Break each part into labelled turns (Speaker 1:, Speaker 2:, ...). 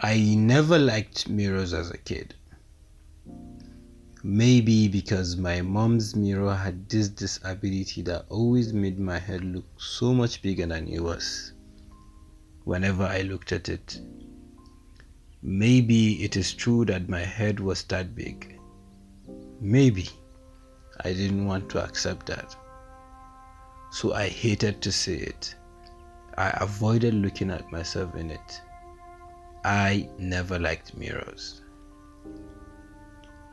Speaker 1: I never liked mirrors as a kid. Maybe because my mom's mirror had this disability that always made my head look so much bigger than it was whenever I looked at it. Maybe it is true that my head was that big. Maybe I didn't want to accept that. So I hated to see it. I avoided looking at myself in it. I never liked mirrors.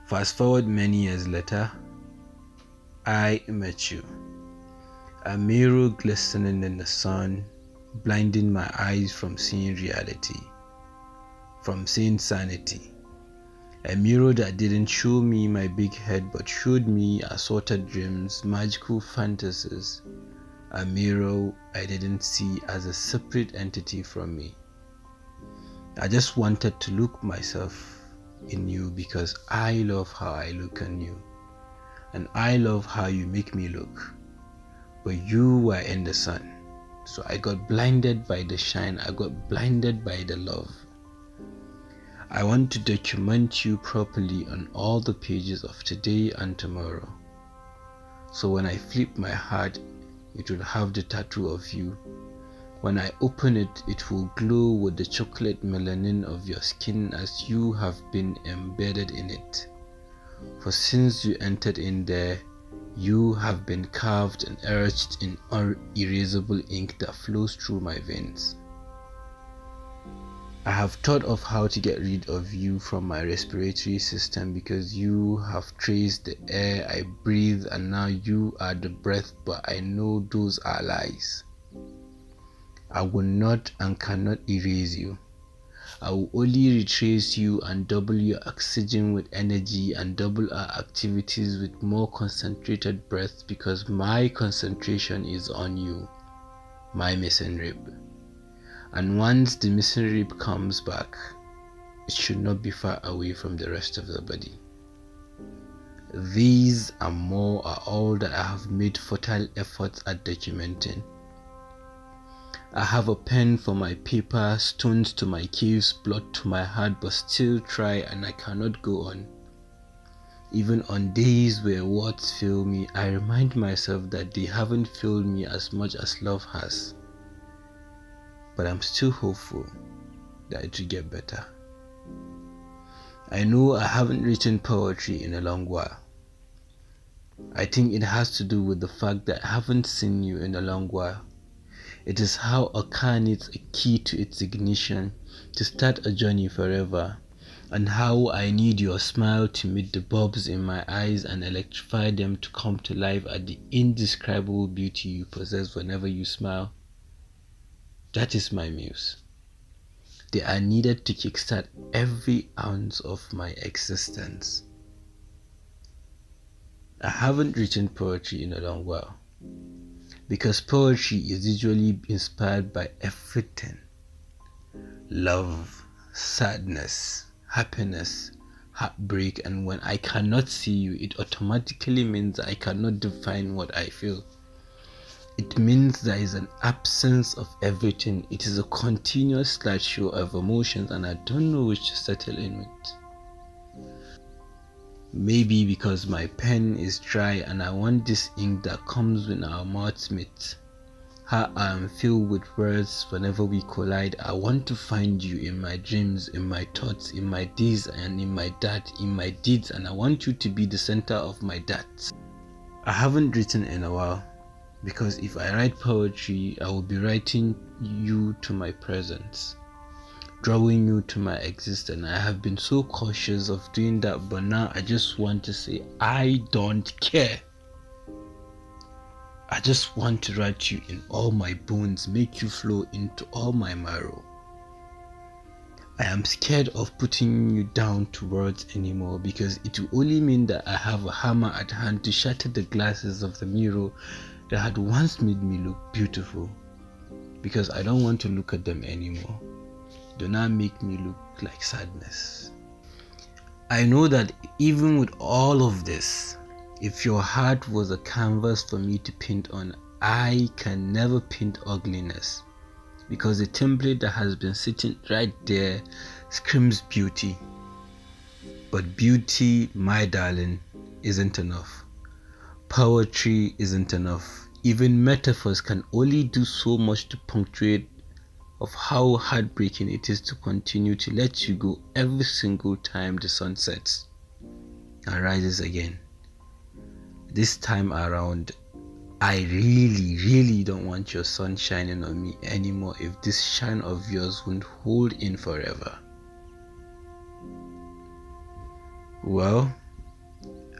Speaker 1: Fast forward many years later, I met you. A mirror glistening in the sun, blinding my eyes from seeing reality, from seeing sanity. A mirror that didn't show me my big head but showed me assorted dreams, magical fantasies. A mirror I didn't see as a separate entity from me. I just wanted to look myself in you because I love how I look on you. And I love how you make me look. But you were in the sun. So I got blinded by the shine, I got blinded by the love. I want to document you properly on all the pages of today and tomorrow. So when I flip my heart, it will have the tattoo of you when I open it, it will glow with the chocolate melanin of your skin as you have been embedded in it. For since you entered in there, you have been carved and etched in unerasable ink that flows through my veins. I have thought of how to get rid of you from my respiratory system because you have traced the air I breathe and now you are the breath, but I know those are lies. I will not and cannot erase you. I will only retrace you and double your oxygen with energy and double our activities with more concentrated breath because my concentration is on you, my missing rib. And once the missing rib comes back, it should not be far away from the rest of the body. These and more are all that I have made fertile efforts at documenting. I have a pen for my paper, stones to my caves, blood to my heart, but still try and I cannot go on. Even on days where words fail me, I remind myself that they haven't failed me as much as love has. But I'm still hopeful that it will get better. I know I haven't written poetry in a long while. I think it has to do with the fact that I haven't seen you in a long while. It is how a car needs a key to its ignition to start a journey forever, and how I need your smile to meet the bulbs in my eyes and electrify them to come to life at the indescribable beauty you possess whenever you smile. That is my muse. They are needed to kickstart every ounce of my existence. I haven't written poetry in a long while because poetry is usually inspired by everything love, sadness, happiness, heartbreak, and when I cannot see you, it automatically means I cannot define what I feel. It means there is an absence of everything. It is a continuous slideshow of emotions, and I don't know which to settle in with. Maybe because my pen is dry and I want this ink that comes when our mouths meet. How I am filled with words whenever we collide. I want to find you in my dreams, in my thoughts, in my deeds, and in my that, in my deeds, and I want you to be the center of my that. I haven't written in a while because if I write poetry, I will be writing you to my presence drawing you to my existence. I have been so cautious of doing that, but now I just want to say, I don't care. I just want to write you in all my bones, make you flow into all my marrow. I am scared of putting you down to words anymore because it will only mean that I have a hammer at hand to shatter the glasses of the mirror that had once made me look beautiful because I don't want to look at them anymore do not make me look like sadness. I know that even with all of this, if your heart was a canvas for me to paint on, I can never paint ugliness. because the template that has been sitting right there screams beauty. But beauty, my darling, isn't enough. Poetry isn't enough. Even metaphors can only do so much to punctuate of how heartbreaking it is to continue to let you go every single time the sun sets and rises again. This time around, I really, really don't want your sun shining on me anymore if this shine of yours won't hold in forever. Well,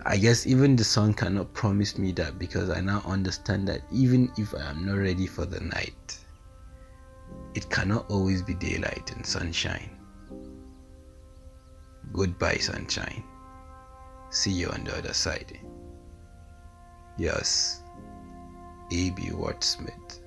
Speaker 1: I guess even the sun cannot promise me that because I now understand that even if I am not ready for the night, it cannot always be daylight and sunshine. Goodbye, sunshine. See you on the other side. Yes, A.B. Watt Smith.